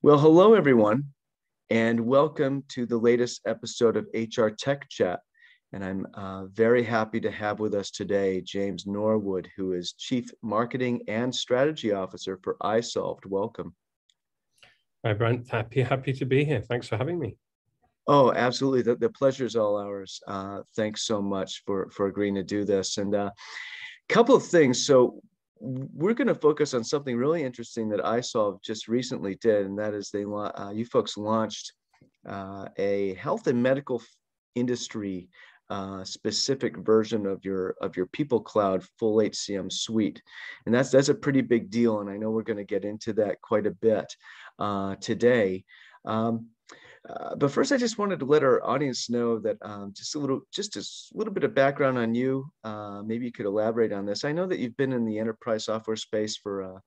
Well, hello, everyone, and welcome to the latest episode of HR Tech Chat. And I'm uh, very happy to have with us today James Norwood, who is Chief Marketing and Strategy Officer for iSolved. Welcome. Hi, Brent. Happy, happy to be here. Thanks for having me. Oh, absolutely. The, the pleasure is all ours. Uh, thanks so much for, for agreeing to do this. And a uh, couple of things. So we're going to focus on something really interesting that iSolved just recently did, and that is they uh, you folks launched uh, a health and medical industry uh, specific version of your of your People Cloud full HCM suite, and that's that's a pretty big deal. And I know we're going to get into that quite a bit uh, today. Um, uh, but first, I just wanted to let our audience know that um, just a little, just a little bit of background on you. Uh, maybe you could elaborate on this. I know that you've been in the enterprise software space for, uh,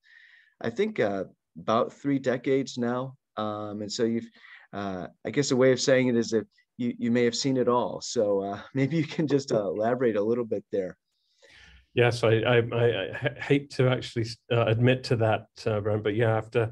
I think, uh, about three decades now, um, and so you've, uh, I guess, a way of saying it is that you you may have seen it all. So maybe you can just elaborate a little bit there. Yes, I I, I hate to actually admit to that, Brent, but yeah, after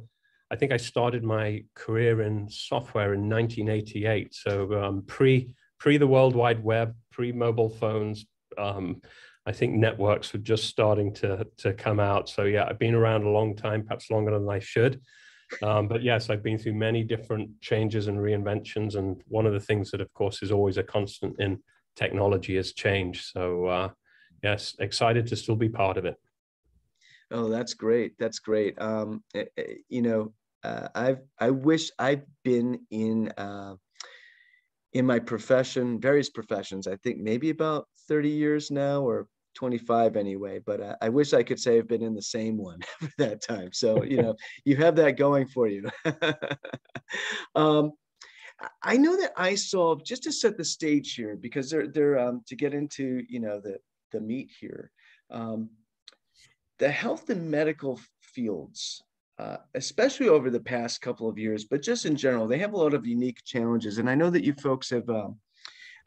I think I started my career in software in 1988. So um, pre pre the World Wide Web, pre mobile phones. Um, I think networks were just starting to to come out. So yeah, I've been around a long time, perhaps longer than I should. Um, but yes, I've been through many different changes and reinventions. And one of the things that, of course, is always a constant in technology is change. So uh, yes, excited to still be part of it. Oh, that's great. That's great. Um, eh, eh, you know, uh, I've I wish I'd been in uh, in my profession, various professions. I think maybe about thirty years now, or 25 anyway. But uh, I wish I could say I've been in the same one for that time. So you know, you have that going for you. um, I know that iSolved just to set the stage here because they're they're um, to get into you know the the meat here. Um, the health and medical fields uh, especially over the past couple of years, but just in general, they have a lot of unique challenges. And I know that you folks have, um,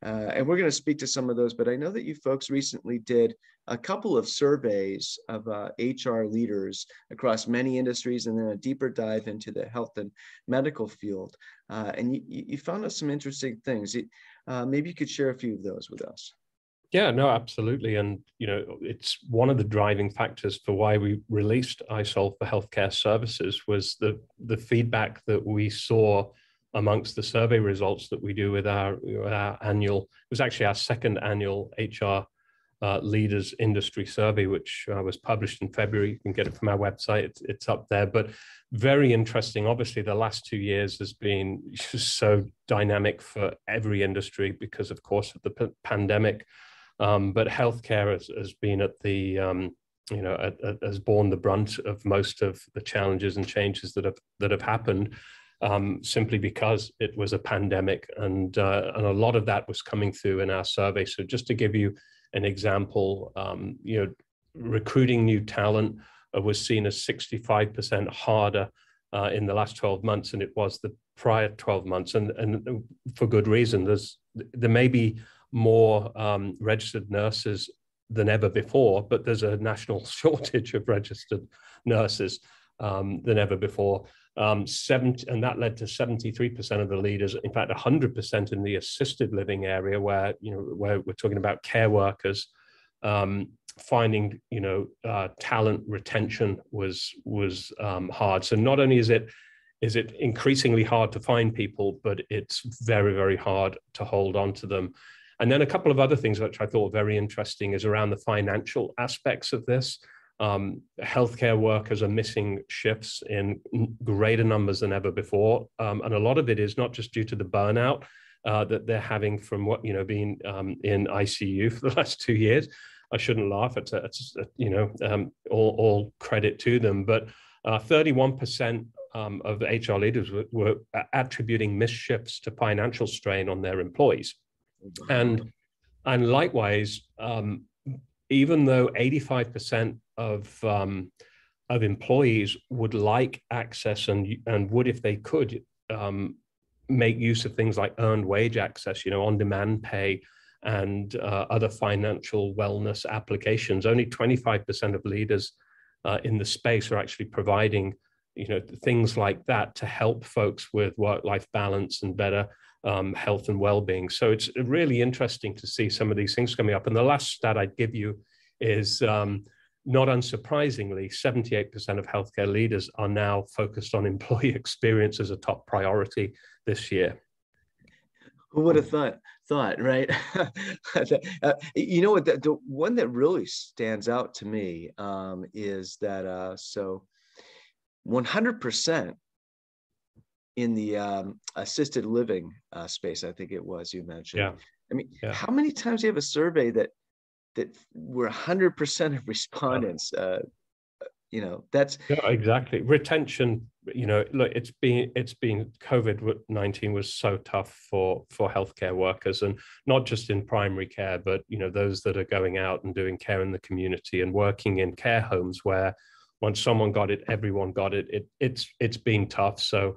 uh, and we're going to speak to some of those, but I know that you folks recently did a couple of surveys of uh, HR leaders across many industries and then a deeper dive into the health and medical field. Uh, and you, you, found out some interesting things. Uh, maybe you could share a few of those with us. Yeah, no, absolutely. And, you know, it's one of the driving factors for why we released iSolve for healthcare services was the, the feedback that we saw amongst the survey results that we do with our, our annual, it was actually our second annual HR uh, leaders industry survey, which uh, was published in February. You can get it from our website. It's, it's up there. But very interesting. Obviously, the last two years has been so dynamic for every industry because, of course, of the p- pandemic. Um, but healthcare has, has, been at the um, you know at, at, has borne the brunt of most of the challenges and changes that have that have happened. Um, simply because it was a pandemic, and uh, and a lot of that was coming through in our survey. So just to give you an example, um, you know, recruiting new talent uh, was seen as 65% harder uh, in the last 12 months than it was the prior 12 months, and and for good reason. There's there may be more um, registered nurses than ever before, but there's a national shortage of registered nurses um, than ever before. Um, 70, and that led to 73% of the leaders, in fact, 100% in the assisted living area, where you know where we're talking about care workers. Um, finding you know uh, talent retention was was um, hard. So not only is it is it increasingly hard to find people, but it's very very hard to hold on to them. And then a couple of other things which I thought very interesting is around the financial aspects of this. Um, healthcare workers are missing shifts in greater numbers than ever before, um, and a lot of it is not just due to the burnout uh, that they're having from what you know being um, in ICU for the last two years. I shouldn't laugh. It's, a, it's a, you know um, all, all, credit to them, but uh, 31% um, of HR leaders were, were attributing missed shifts to financial strain on their employees. And and likewise, um, even though 85% of um, of employees would like access and and would if they could um, make use of things like earned wage access, you know, on demand pay and uh, other financial wellness applications. Only 25% of leaders uh, in the space are actually providing you know things like that to help folks with work-life balance and better um, health and well-being. So it's really interesting to see some of these things coming up. And the last stat I'd give you is um, not unsurprisingly, 78% of healthcare leaders are now focused on employee experience as a top priority this year. Who would have thought? Thought right? uh, you know what? The, the, one that really stands out to me um, is that uh, so 100% in the um, assisted living uh, space. I think it was you mentioned. Yeah. I mean, yeah. how many times do you have a survey that that were 100% of respondents? Uh, you know, that's yeah, exactly retention. You know, look, it's been it's been COVID nineteen was so tough for for healthcare workers, and not just in primary care, but you know those that are going out and doing care in the community and working in care homes where once someone got it, everyone got it. It it's it's been tough. So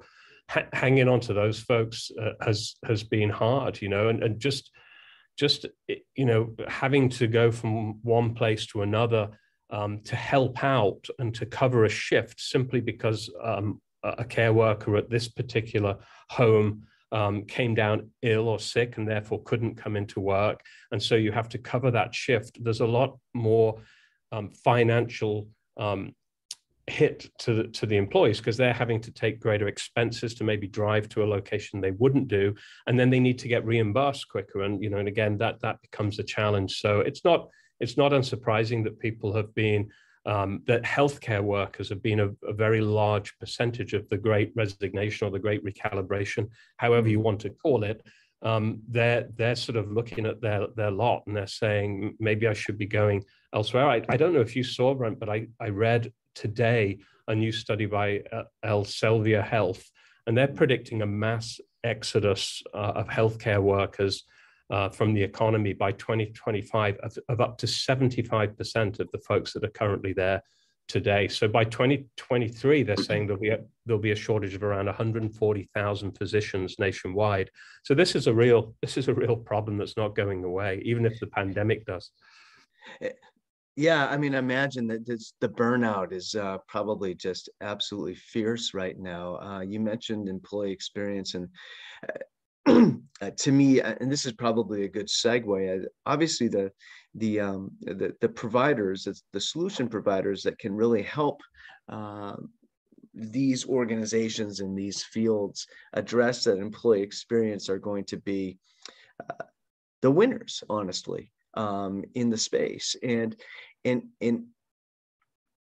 ha- hanging on to those folks uh, has has been hard, you know, and, and just just you know having to go from one place to another um, to help out and to cover a shift simply because um, a care worker at this particular home um, came down ill or sick and therefore couldn't come into work. And so you have to cover that shift. There's a lot more um, financial um, hit to the, to the employees because they're having to take greater expenses to maybe drive to a location they wouldn't do and then they need to get reimbursed quicker and you know and again that that becomes a challenge so it's not it's not unsurprising that people have been um, that healthcare workers have been a, a, very large percentage of the great resignation or the great recalibration however you want to call it um, they're they're sort of looking at their their lot and they're saying maybe I should be going elsewhere. I, I don't know if you saw Brent, but I I read today a new study by uh, Elsevier Health, and they're predicting a mass exodus uh, of healthcare workers uh, from the economy by 2025 of, of up to 75% of the folks that are currently there today. So by 2023, they're saying there'll be a, there'll be a shortage of around 140,000 physicians nationwide. So this is a real this is a real problem that's not going away, even if the pandemic does. Yeah, I mean, I imagine that this, the burnout is uh, probably just absolutely fierce right now. Uh, you mentioned employee experience, and uh, uh to me, uh, and this is probably a good segue. Uh, obviously, the the um, the, the providers, the solution providers that can really help these organizations in these fields address that employee experience are going to be the winners, honestly um, in the space. And and and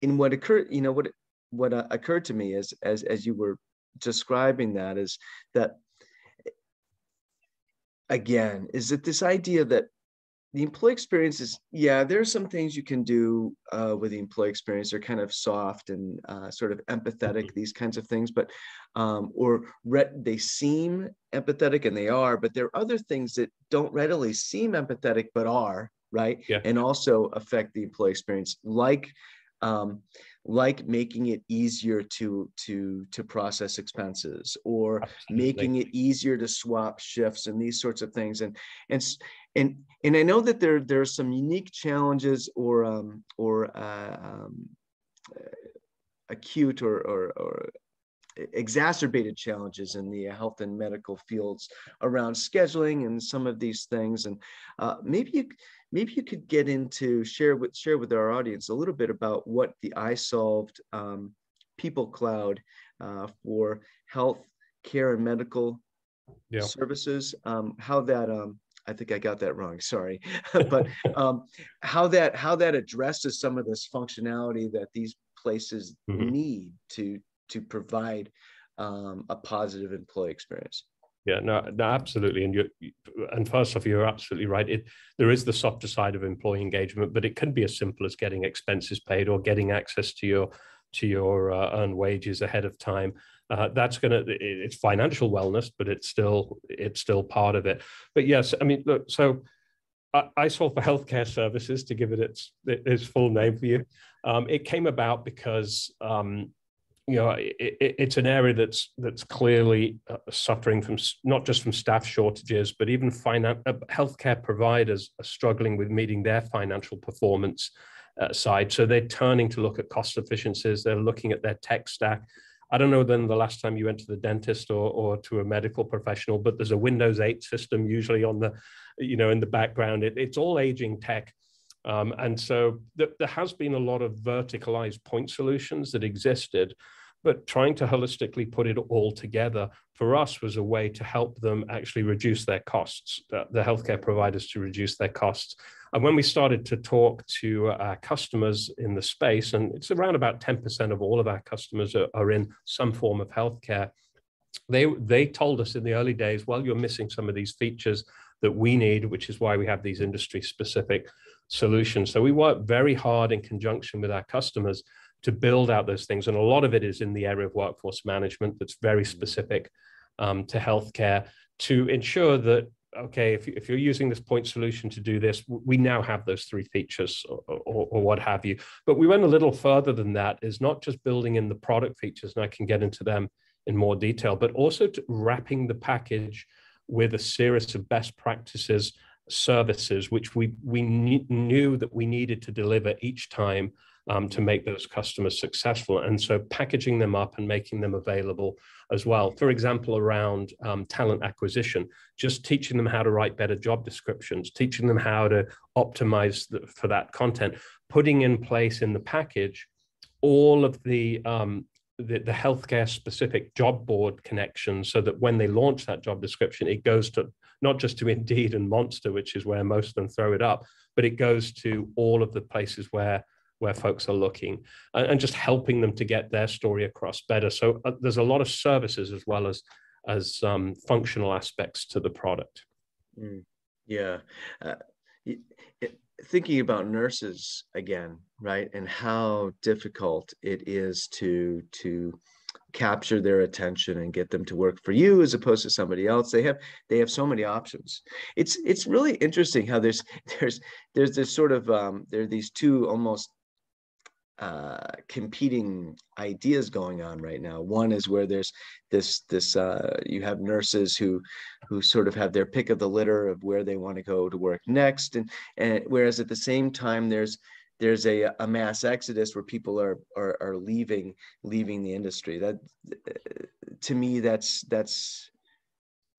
in what occurred, you know, what what uh, occurred to me as as as you were describing that is that again is that this idea that the employee experience is yeah there are some things you can do uh, with the employee experience they're kind of soft and uh, sort of empathetic mm-hmm. these kinds of things but um, or re- they seem empathetic and they are but there are other things that don't readily seem empathetic but are right yeah. and also affect the employee experience like um, like making it easier to to to process expenses or Absolutely. making it easier to swap shifts and these sorts of things and and and and I know that there there are some unique challenges or um, or uh, um, acute or, or, or exacerbated challenges in the health and medical fields around scheduling and some of these things and uh, maybe you maybe you could get into share with share with our audience a little bit about what the iSolved um, People Cloud uh, for health care and medical yeah. services, um, how that um, I think I got that wrong. Sorry, but um, how that how that addresses some of this functionality that these places mm-hmm. need to to provide um, a positive employee experience. Yeah, no, no, absolutely. And you and first off, you're absolutely right. It there is the softer side of employee engagement, but it can be as simple as getting expenses paid or getting access to your to your uh, earned wages ahead of time. Uh, that's gonna it's financial wellness, but it's still it's still part of it. But yes, I mean, look, so I, iSolve for healthcare services to give it its its full name for you. Um, it came about because um, you know, it, it's an area that's that's clearly uh, suffering from not just from staff shortages, but even finance. Uh, healthcare providers are struggling with meeting their financial performance uh, side. So they're turning to look at cost efficiencies. They're looking at their tech stack. I don't know then the last time you went to the dentist or, or to a medical professional, but there's a Windows 8 system usually on the, you know, in the background. It, it's all aging tech. Um, and so th- there has been a lot of verticalized point solutions that existed, but trying to holistically put it all together for us was a way to help them actually reduce their costs, uh, the healthcare providers to reduce their costs. And when we started to talk to our customers in the space, and it's around about 10% of all of our customers are, are in some form of healthcare, they, they told us in the early days, well, you're missing some of these features that we need, which is why we have these industry specific solutions. So we work very hard in conjunction with our customers to build out those things. And a lot of it is in the area of workforce management that's very specific um, to healthcare to ensure that okay, if, if you're using this point solution to do this, we now have those three features or, or, or, what have you. But we went a little further than that, is not just building in the product features, and I can get into them in more detail, but also wrapping the package with a series of best practices services, which we, we knew that we needed to deliver each time um, to make those customers successful. And so packaging them up and making them available as well. For example, around um, talent acquisition, just teaching them how to write better job descriptions, teaching them how to optimize the, for that content, putting in place in the package all of the um, the, the, healthcare specific job board connections so that when they launch that job description, it goes to not just to Indeed and Monster, which is where most of them throw it up, but it goes to all of the places where where folks are looking and, and just helping them to get their story across better. So uh, there's a lot of services as well as as um, functional aspects to the product. Mm, yeah. Uh, it, it, thinking about nurses again, right, and how difficult it is to to capture their attention and get them to work for you as opposed to somebody else they have they have so many options it's it's really interesting how there's there's there's this sort of um, there are these two almost uh, competing ideas going on right now. One is where there's this this uh, you have nurses who who sort of have their pick of the litter of where they want to go to work next, and and whereas at the same time there's there's a, a mass exodus where people are, are are leaving leaving the industry. That to me that's that's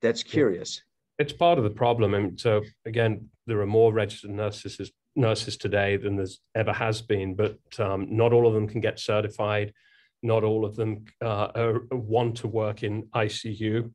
that's curious. It's part of the problem, and so again, there are more registered nurses nurses today than there's ever has been, but um, not all of them can get certified. Not all of them uh, are, want to work in ICU.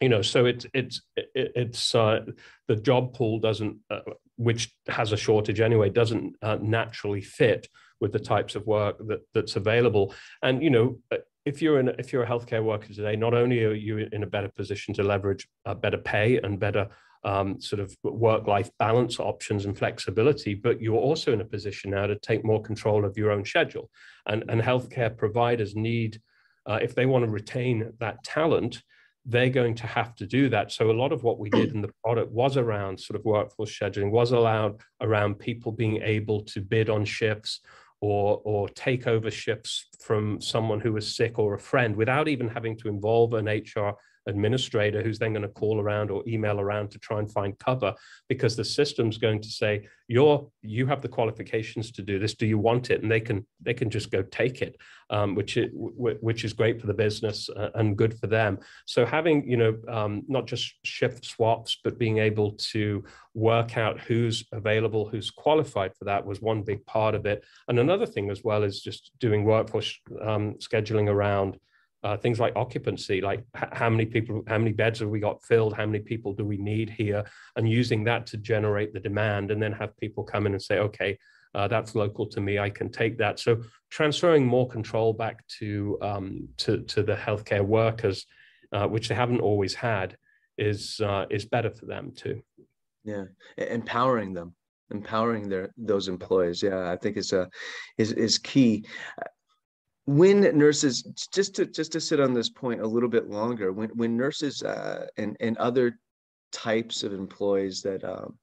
You know, so it's it's it's uh, the job pool doesn't, uh, which has a shortage anyway, doesn't uh, naturally fit with the types of work that that's available. And you know, if you're in if you're a healthcare worker today, not only are you in a better position to leverage better pay and better um, sort of work life balance options and flexibility, but you're also in a position now to take more control of your own schedule. And, and healthcare providers need, uh, if they want to retain that talent, they're going to have to do that. So a lot of what we did in the product was around sort of workforce scheduling, was allowed around people being able to bid on shifts or or take over shifts from someone who was sick or a friend without even having to involve an HR administrator who's then going to call around or email around to try and find cover because the system's going to say you're you have the qualifications to do this. Do you want it? And they can they can just go take it um, which is which is great for the business uh, and good for them. So having you know um, not just shift swaps but being able to work out who's available who's qualified for that was one big part of it. And another thing as well is just doing workforce um, scheduling around uh, things like occupancy, like how many people, how many beds have we got filled, how many people do we need here, and using that to generate the demand, and then have people come in and say, okay, uh, that's local to me, I can take that. So transferring more control back to um, to, to the healthcare workers, uh, which they haven't always had, is uh, is better for them too. Yeah, empowering them empowering their those employees. Yeah i think is a is is key when nurses just to just to sit on this point a little bit longer when when nurses uh, and and other types of employees that um,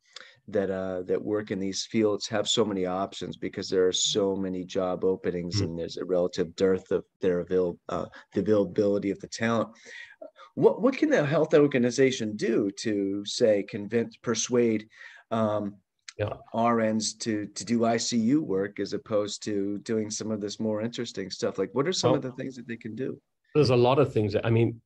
that uh, that work in these fields have so many options because there are so many job openings mm-hmm. and there's a relative dearth of their avail uh, the availability of the talent. What what can the health organization do to say convince persuade um, yeah. RNs to to do ICU work as opposed to doing some of this more interesting stuff? Like, what are some well, of the things that they can do? There's a lot of things. That, I mean,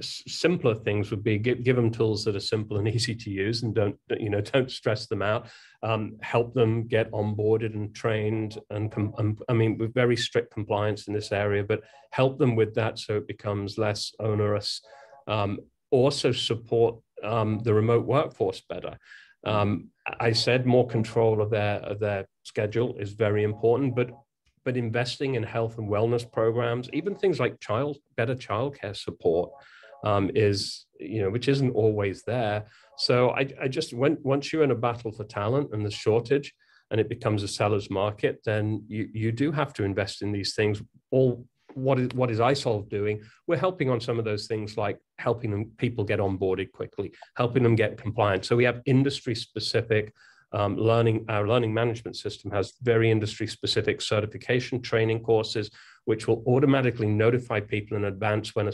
simpler things would be give, give them tools that are simple and easy to use and don't you know don't stress them out um, help them get onboarded and trained and, and i mean with very strict compliance in this area but help them with that so it becomes less onerous um, also support um, the remote workforce better um, i said more control of their of their schedule is very important but but investing in health and wellness programs even things like child better childcare support um, is you know which isn't always there. So I, I just when once you're in a battle for talent and the shortage and it becomes a seller's market then you you do have to invest in these things all what is what is isolve doing? We're helping on some of those things like helping them people get onboarded quickly helping them get compliant. So we have industry specific um, learning our learning management system has very industry specific certification training courses which will automatically notify people in advance when a,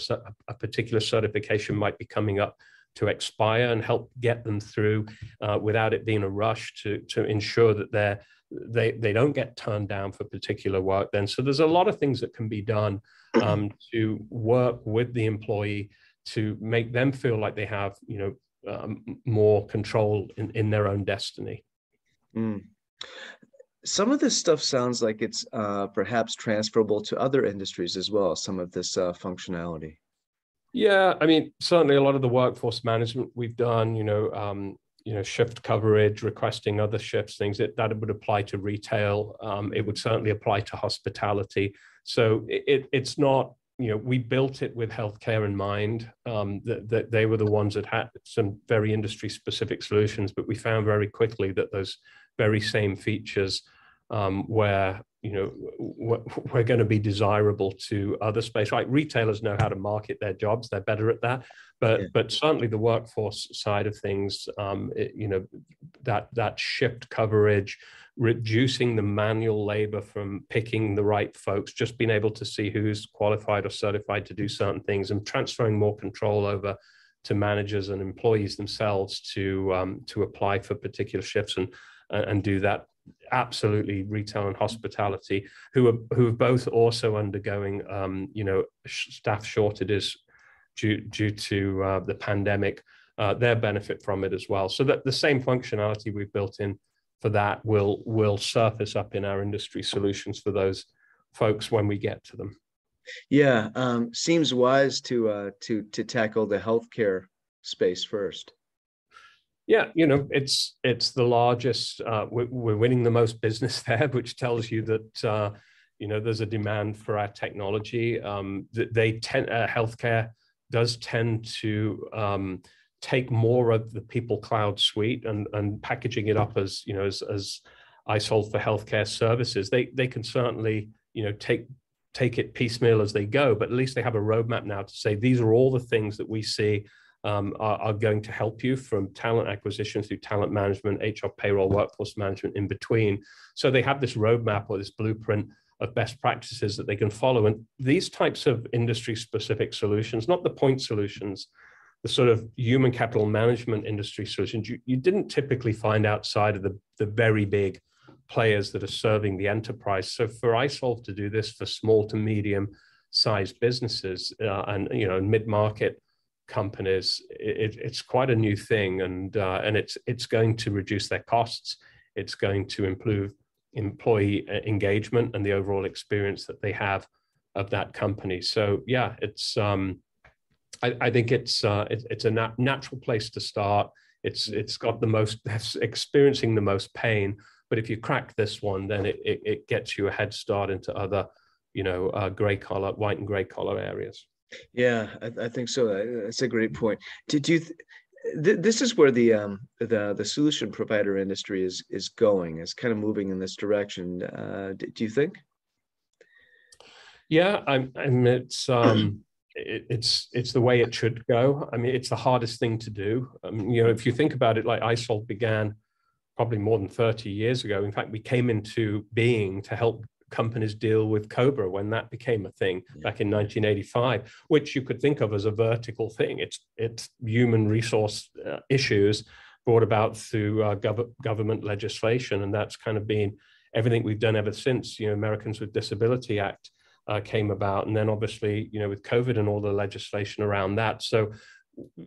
a particular certification might be coming up to expire and help get them through uh, without it being a rush to, to ensure that they're, they, they don't get turned down for particular work then. So there's a lot of things that can be done um, to work with the employee to make them feel like they have, you know, um, more control in, in their own destiny. Mm some of this stuff sounds like it's uh, perhaps transferable to other industries as well, some of this uh, functionality. Yeah, I mean, certainly a lot of the workforce management we've done, you know, um, you know, shift coverage, requesting other shifts, things that, that would apply to retail. Um, it would certainly apply to hospitality. So it, it's not, you know, we built it with healthcare in mind. Um, that, that they were the ones that had some very industry specific solutions, but we found very quickly that those very same features um, where you know we're going to be desirable to other space right retailers know how to market their jobs they're better at that but yeah. but certainly the workforce side of things um, it, you know that that shift coverage reducing the manual labor from picking the right folks just being able to see who's qualified or certified to do certain things and transferring more control over to managers and employees themselves to um, to apply for particular shifts and and do that absolutely retail and hospitality who are who are both also undergoing um, you know staff shortages due due to uh, the pandemic. Uh, their benefit from it as well. So that the same functionality we've built in for that will will surface up in our industry solutions for those folks when we get to them. Yeah um, seems wise to uh, to to tackle the healthcare space first yeah, you know, it's it's the largest. Uh, we're, we're, winning the most business there, which tells you that uh, you know there's a demand for our technology. Um, they tend uh, healthcare does tend to um, take more of the People Cloud suite and and packaging it up as you know as as iSolve for healthcare services. They they can certainly you know take take it piecemeal as they go, but at least they have a roadmap now to say these are all the things that we see um, are, are, going to help you from talent acquisition through talent management, HR payroll, workforce management in between. So they have this roadmap or this blueprint of best practices that they can follow. And these types of industry specific solutions, not the point solutions, the sort of human capital management industry solutions, you, you didn't typically find outside of the, the very big players that are serving the enterprise. So for iSolve to do this for small to medium sized businesses uh, and you know mid market companies, it, it's quite a new thing, and uh, and it's it's going to reduce their costs. It's going to improve employee uh, engagement and the overall experience that they have of that company. So yeah, it's um, I, I think it's uh, it, it's a nat- natural place to start. It's it's got the most experiencing the most pain, but if you crack this one, then it, it, it gets you a head start into other, you know, uh, gray collar, white and gray collar areas. Yeah, I, I think so. That's a great point. Did you? Th- this is where the um, the the solution provider industry is is going. Is kind of moving in this direction. Uh, do, you think? Yeah, I'm. I'm it's um, it, it's it's the way it should go. I mean, it's the hardest thing to do. Mean, you know, if you think about it, like iSolve began probably more than 30 years ago. In fact, we came into being to help companies deal with Cobra when that became a thing yeah. back in 1985, which you could think of as a vertical thing. It's it's human resource uh, issues brought about through uh, gov- government legislation, and that's kind of been everything we've done ever since. You know, Americans with Disability Act uh, came about, and then obviously, you know, with COVID and all the legislation around that. So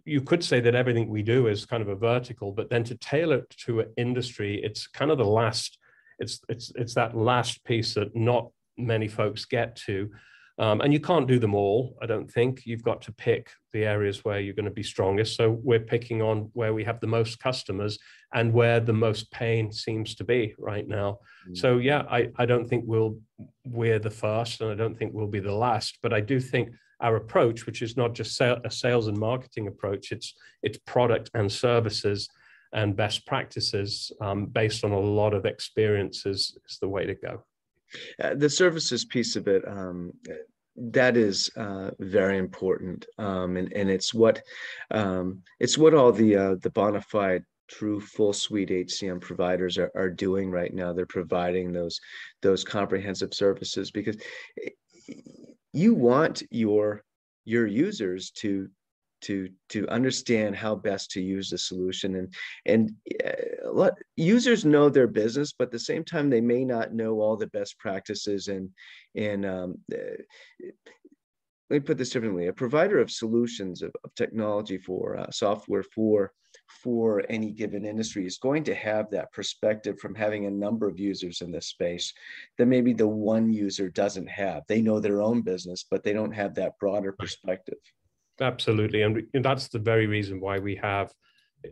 you could say that everything we do is kind of a vertical, but then to tailor it to an industry, it's kind of the last. It's it's it's that last piece that not many folks get to. Um, and you can't do them all, I don't think. You've got to pick the areas where you're going to be strongest. So we're picking on where we have the most customers and where the most pain seems to be right now. Mm. So yeah, I, I don't think we'll we're the first, and I don't think we'll be the last. But I do think our approach, which is not just a sales and marketing approach, it's it's product and services and best practices um, based on a lot of experiences is the way to go. Uh, the services piece of it, um, that is uh, very important, um, and and it's what um, it's what all the uh, the bona fide true full suite HCM providers are, are doing right now. They're providing those those comprehensive services because eh, you want your your users to to to understand how best to use the solution. And and uh, let users know their business but at the same time they may not know all the best practices. And and um, uh, let me put this differently. A provider of solutions of, of technology for uh, software for for any given industry is going to have that perspective from having a number of users in this space that maybe the one user doesn't have. They know their own business but they don't have that broader perspective Absolutely. And that's the very reason why we have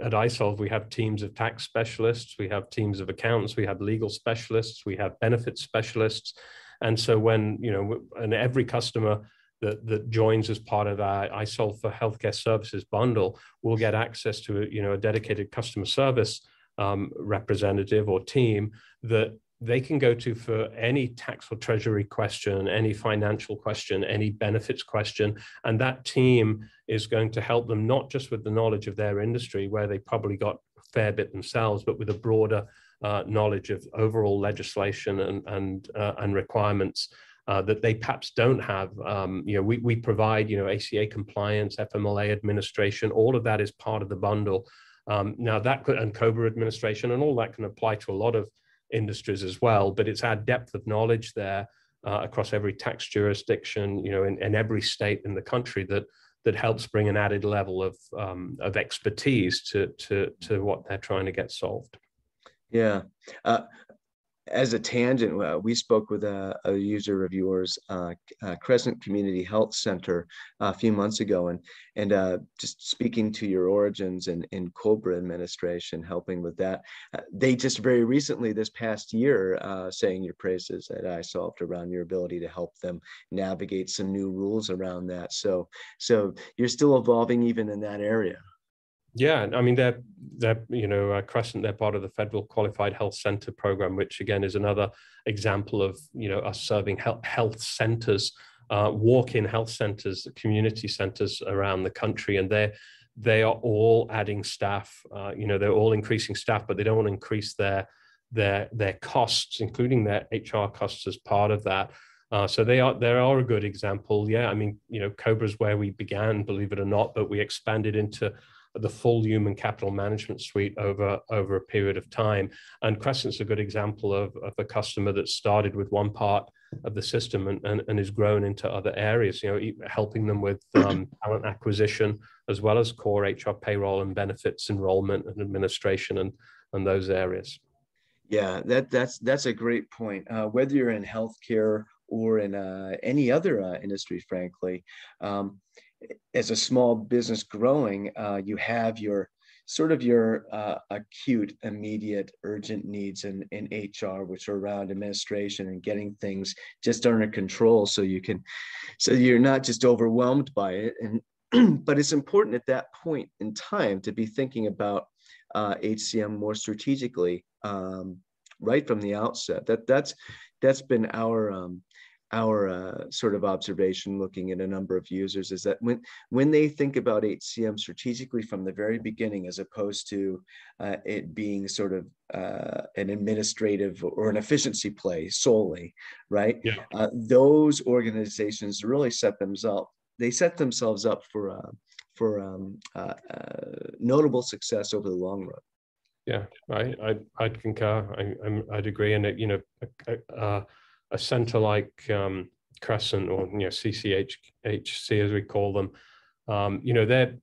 at iSolve, we have teams of tax specialists, we have teams of accountants, we have legal specialists, we have benefits specialists. And so when, you know, and every customer that, that joins as part of our iSolve for healthcare services bundle will get access to, you know, a dedicated customer service um, representative or team that they can go to for any tax or treasury question, any financial question, any benefits question. And that team is going to help them not just with the knowledge of their industry, where they probably got a fair bit themselves, but with a broader uh, knowledge of overall legislation and, and, uh, and requirements. Uh, that they perhaps don't have. Um, you know, we, we provide, you know, ACA compliance, FMLA administration, all of that is part of the bundle. Um, now that could, and COBRA administration and all that can apply to a lot of industries as well. But it's our depth of knowledge there uh, across every tax jurisdiction, you know, in, in, every state in the country that that helps bring an added level of um, of expertise to to to what they're trying to get solved. Yeah, uh, as a tangent, uh, we spoke with a, a user of yours, uh, uh, Crescent Community Health Center, a few months ago, and and uh, just speaking to your origins in, in Cobra administration, helping with that. Uh, they just very recently, this past year, uh, saying your praises at iSolved around your ability to help them navigate some new rules around that. So so you're still evolving even in that area. Yeah, I mean they're they're you know uh, Crescent they're part of the Federal Qualified Health Center program, which again is another example of you know us serving health health centers, uh, walk-in health centers, community centers around the country, and they're they are all adding staff. Uh, you know they're all increasing staff, but they don't want to increase their their their costs, including their HR costs as part of that. Uh, so they are they are a good example. Yeah, I mean, you know, Cobra's where we began, believe it or not, but we expanded into the full human capital management suite over, over a period of time. And Crescent's a good example of, of a customer that started with one part of the system and, and, and is grown into other areas, you know, helping them with um, talent acquisition as well as core HR payroll and benefits enrollment and administration and, and those areas. Yeah, that that's that's a great point. Uh, whether you're in healthcare or in uh, any other uh, industry, frankly, um, as a small business growing, uh, you have your sort of your uh, acute, immediate, urgent needs in, in HR, which are around administration and getting things just under control so you can, so you're not just overwhelmed by it. And, but it's important at that point in time to be thinking about uh, HCM more strategically um, right from the outset. That that's that's been our um, our uh, sort of observation looking at a number of users is that when when they think about HCM strategically from the very beginning, as opposed to uh, it being sort of uh, an administrative or an efficiency play solely, right? Yeah. Uh, those organizations really set themselves they set themselves up for uh, for um, uh, notable success over the long run. Yeah, I I I'd concur. I I'm, I'd agree, and you know, a, center like um, Crescent or you know CCHC as we call them, um, you know, they're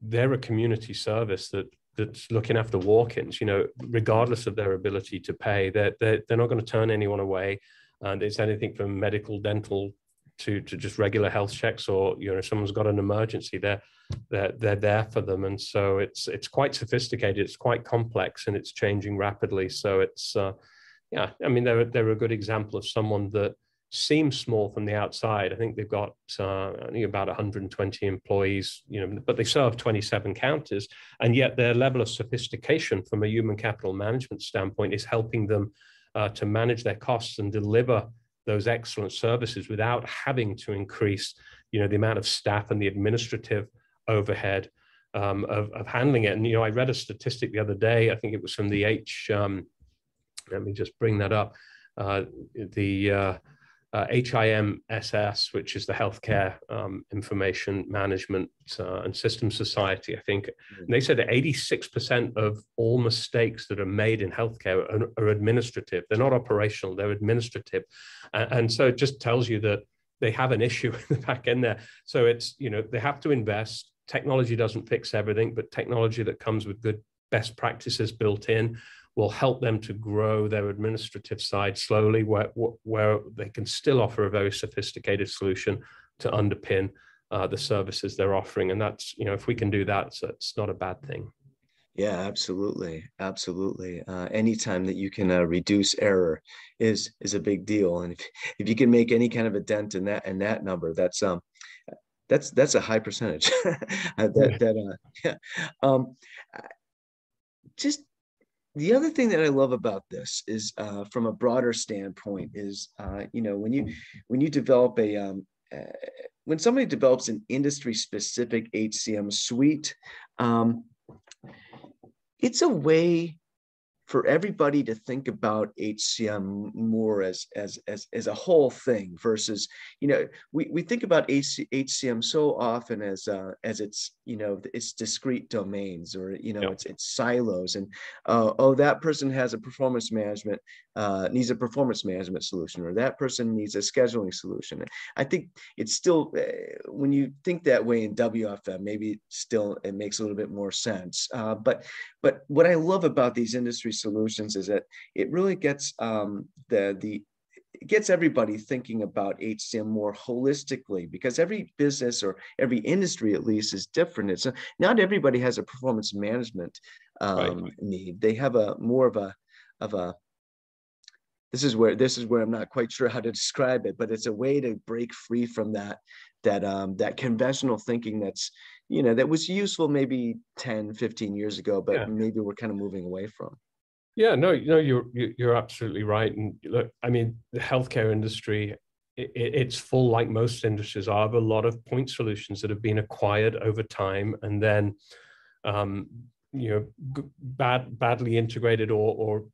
they're a community service that that's looking after walk-ins. You know, regardless of their ability to pay, they're they're, they're not going to turn anyone away, and it's anything from medical, dental, to to just regular health checks or you know someone's got an emergency they're they're they're there for them. And so it's it's quite sophisticated it's quite complex and it's changing rapidly. So it's uh, yeah i mean they're they're a good example of someone that seems small from the outside i think they've got uh, only about 120 employees you know but they serve 27 counties and yet their level of sophistication from a human capital management standpoint is helping them uh, to manage their costs and deliver those excellent services without having to increase, you know, the amount of staff and the administrative overhead um, of, of handling it. And you know, I read a statistic the other day. I think it was from the H. Um, let me just bring that up. Uh, the uh, uh, HIMSS, which is the Healthcare um, Information Management uh, and System Society, I think. Mm-hmm. And they said that 86% of all mistakes that are made in healthcare are, are administrative. They're not operational, they're administrative. And, and, so it just tells you that they have an issue in the back end there. So it's, you know, they have to invest. Technology doesn't fix everything, but technology that comes with good best practices built in will help them to grow their administrative side slowly, where, where they can still offer a very sophisticated solution to underpin uh, the services they're offering. And that's, you know, if we can do that, so it's not a bad thing. Yeah, absolutely, absolutely. Uh, anytime that you can uh, reduce error is is a big deal, and if, if you can make any kind of a dent in that in that number, that's um, that's that's a high percentage. that that uh, yeah. Um, just the other thing that I love about this is, uh, from a broader standpoint, is uh, you know when you when you develop a um, uh, when somebody develops an industry specific HCM suite, um, it's a way for everybody to think about HCM more as as as, as a whole thing versus you know we, we think about HCM so often as uh, as it's you know it's discrete domains or you know it's it's silos and uh, oh that person has a performance management uh, needs a performance management solution or that person needs a scheduling solution. I think it's still uh, when you think that way in WFM maybe still it makes a little bit more sense. Uh, but but what I love about these industry solutions is that it really gets um, the the it gets everybody thinking about HCM more holistically because every business or every industry at least is different. It's a, not everybody has a performance management um, right. need. They have a more of a of a this is where this is where I'm not quite sure how to describe it, but it's a way to break free from that that um, that conventional thinking that's you know that was useful maybe 10 15 years ago but yeah. maybe we're kind of moving away from yeah no no you're you're absolutely right. And look i mean the healthcare industry it, it's full like most industries are. Of a lot of point solutions that have been acquired over time and then um, you know bad badly integrated or or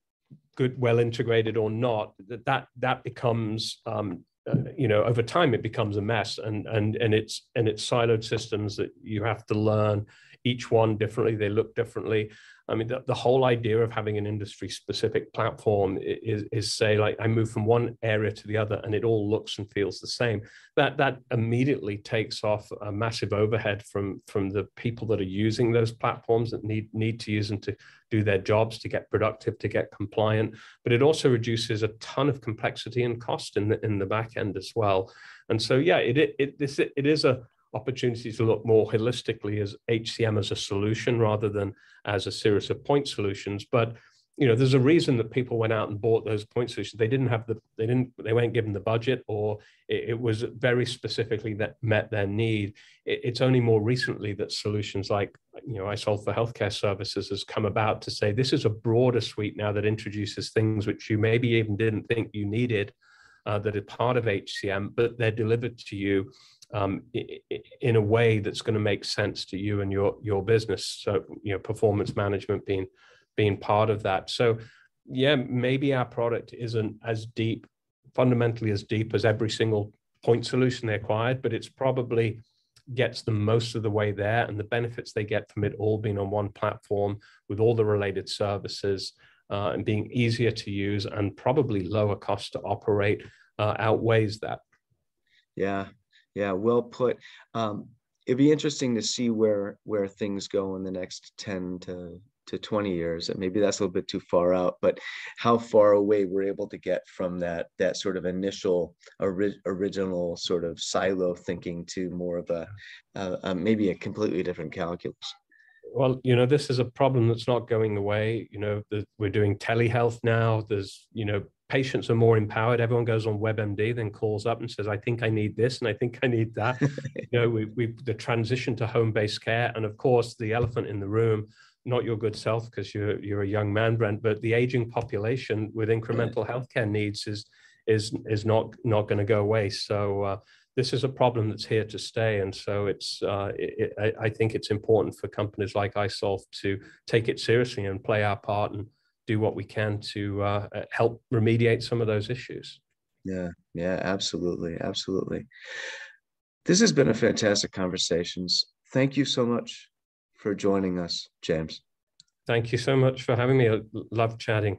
good well integrated or not that that that becomes um, uh, you know over time it becomes a mess. And and and it's and it's siloed systems that you have to learn each one differently. They look differently i mean the, the whole idea of having an industry specific platform is is say like i move from one area to the other and it all looks and feels the same. That that immediately takes off a massive overhead from from the people that are using those platforms that need need to use them to do their jobs to get productive to get compliant. But it also reduces a ton of complexity and cost in the in the back end as well. And so yeah it it, it, this, it is a opportunity to look more holistically as HCM as a solution rather than as a series of point solutions. But you know, there's a reason that people went out and bought those point solutions. They didn't have the, they didn't, they weren't given the budget, or it, it was very specifically that met their need. It, it's only more recently that solutions like, you know, iSolve for healthcare services has come about to say this is a broader suite now that introduces things which you maybe even didn't think you needed, uh, that are part of HCM, but they're delivered to you um, in a way that's going to make sense to you and your your business. So you know, performance management being being part of that. So yeah, maybe our product isn't as deep, fundamentally as deep as every single point solution they acquired, but it's probably gets them most of the way there and the benefits they get from it all being on one platform with all the related services uh, and being easier to use and probably lower cost to operate uh, outweighs that. Yeah, yeah, well put. Um, it'd be interesting to see where where things go in the next 10 to to 20 years and maybe that's a little bit too far out but how far away we're able to get from that that sort of initial ori- original sort of silo thinking to more of a, uh, maybe a completely different calculus. Well you know this is a problem that's not going away. You know the, we're doing telehealth now. There's you know patients are more empowered. Everyone goes on WebMD, then calls up and says, "I think I need this, and I think I need that." you know, we we the transition to home-based care, and of course, the elephant in the room. Not your good self because you're you're a young man, Brent, but the aging population with incremental healthcare needs is is is not not going to go away. So uh, this is a problem that's here to stay, and so it's uh, it, it, I think it's important for companies like iSolve to take it seriously and play our part and do what we can to uh, uh, help remediate some of those issues. Yeah, yeah, absolutely, absolutely. This has been a fantastic conversations. Thank you so much for joining us, James. Thank you so much for having me. I love chatting.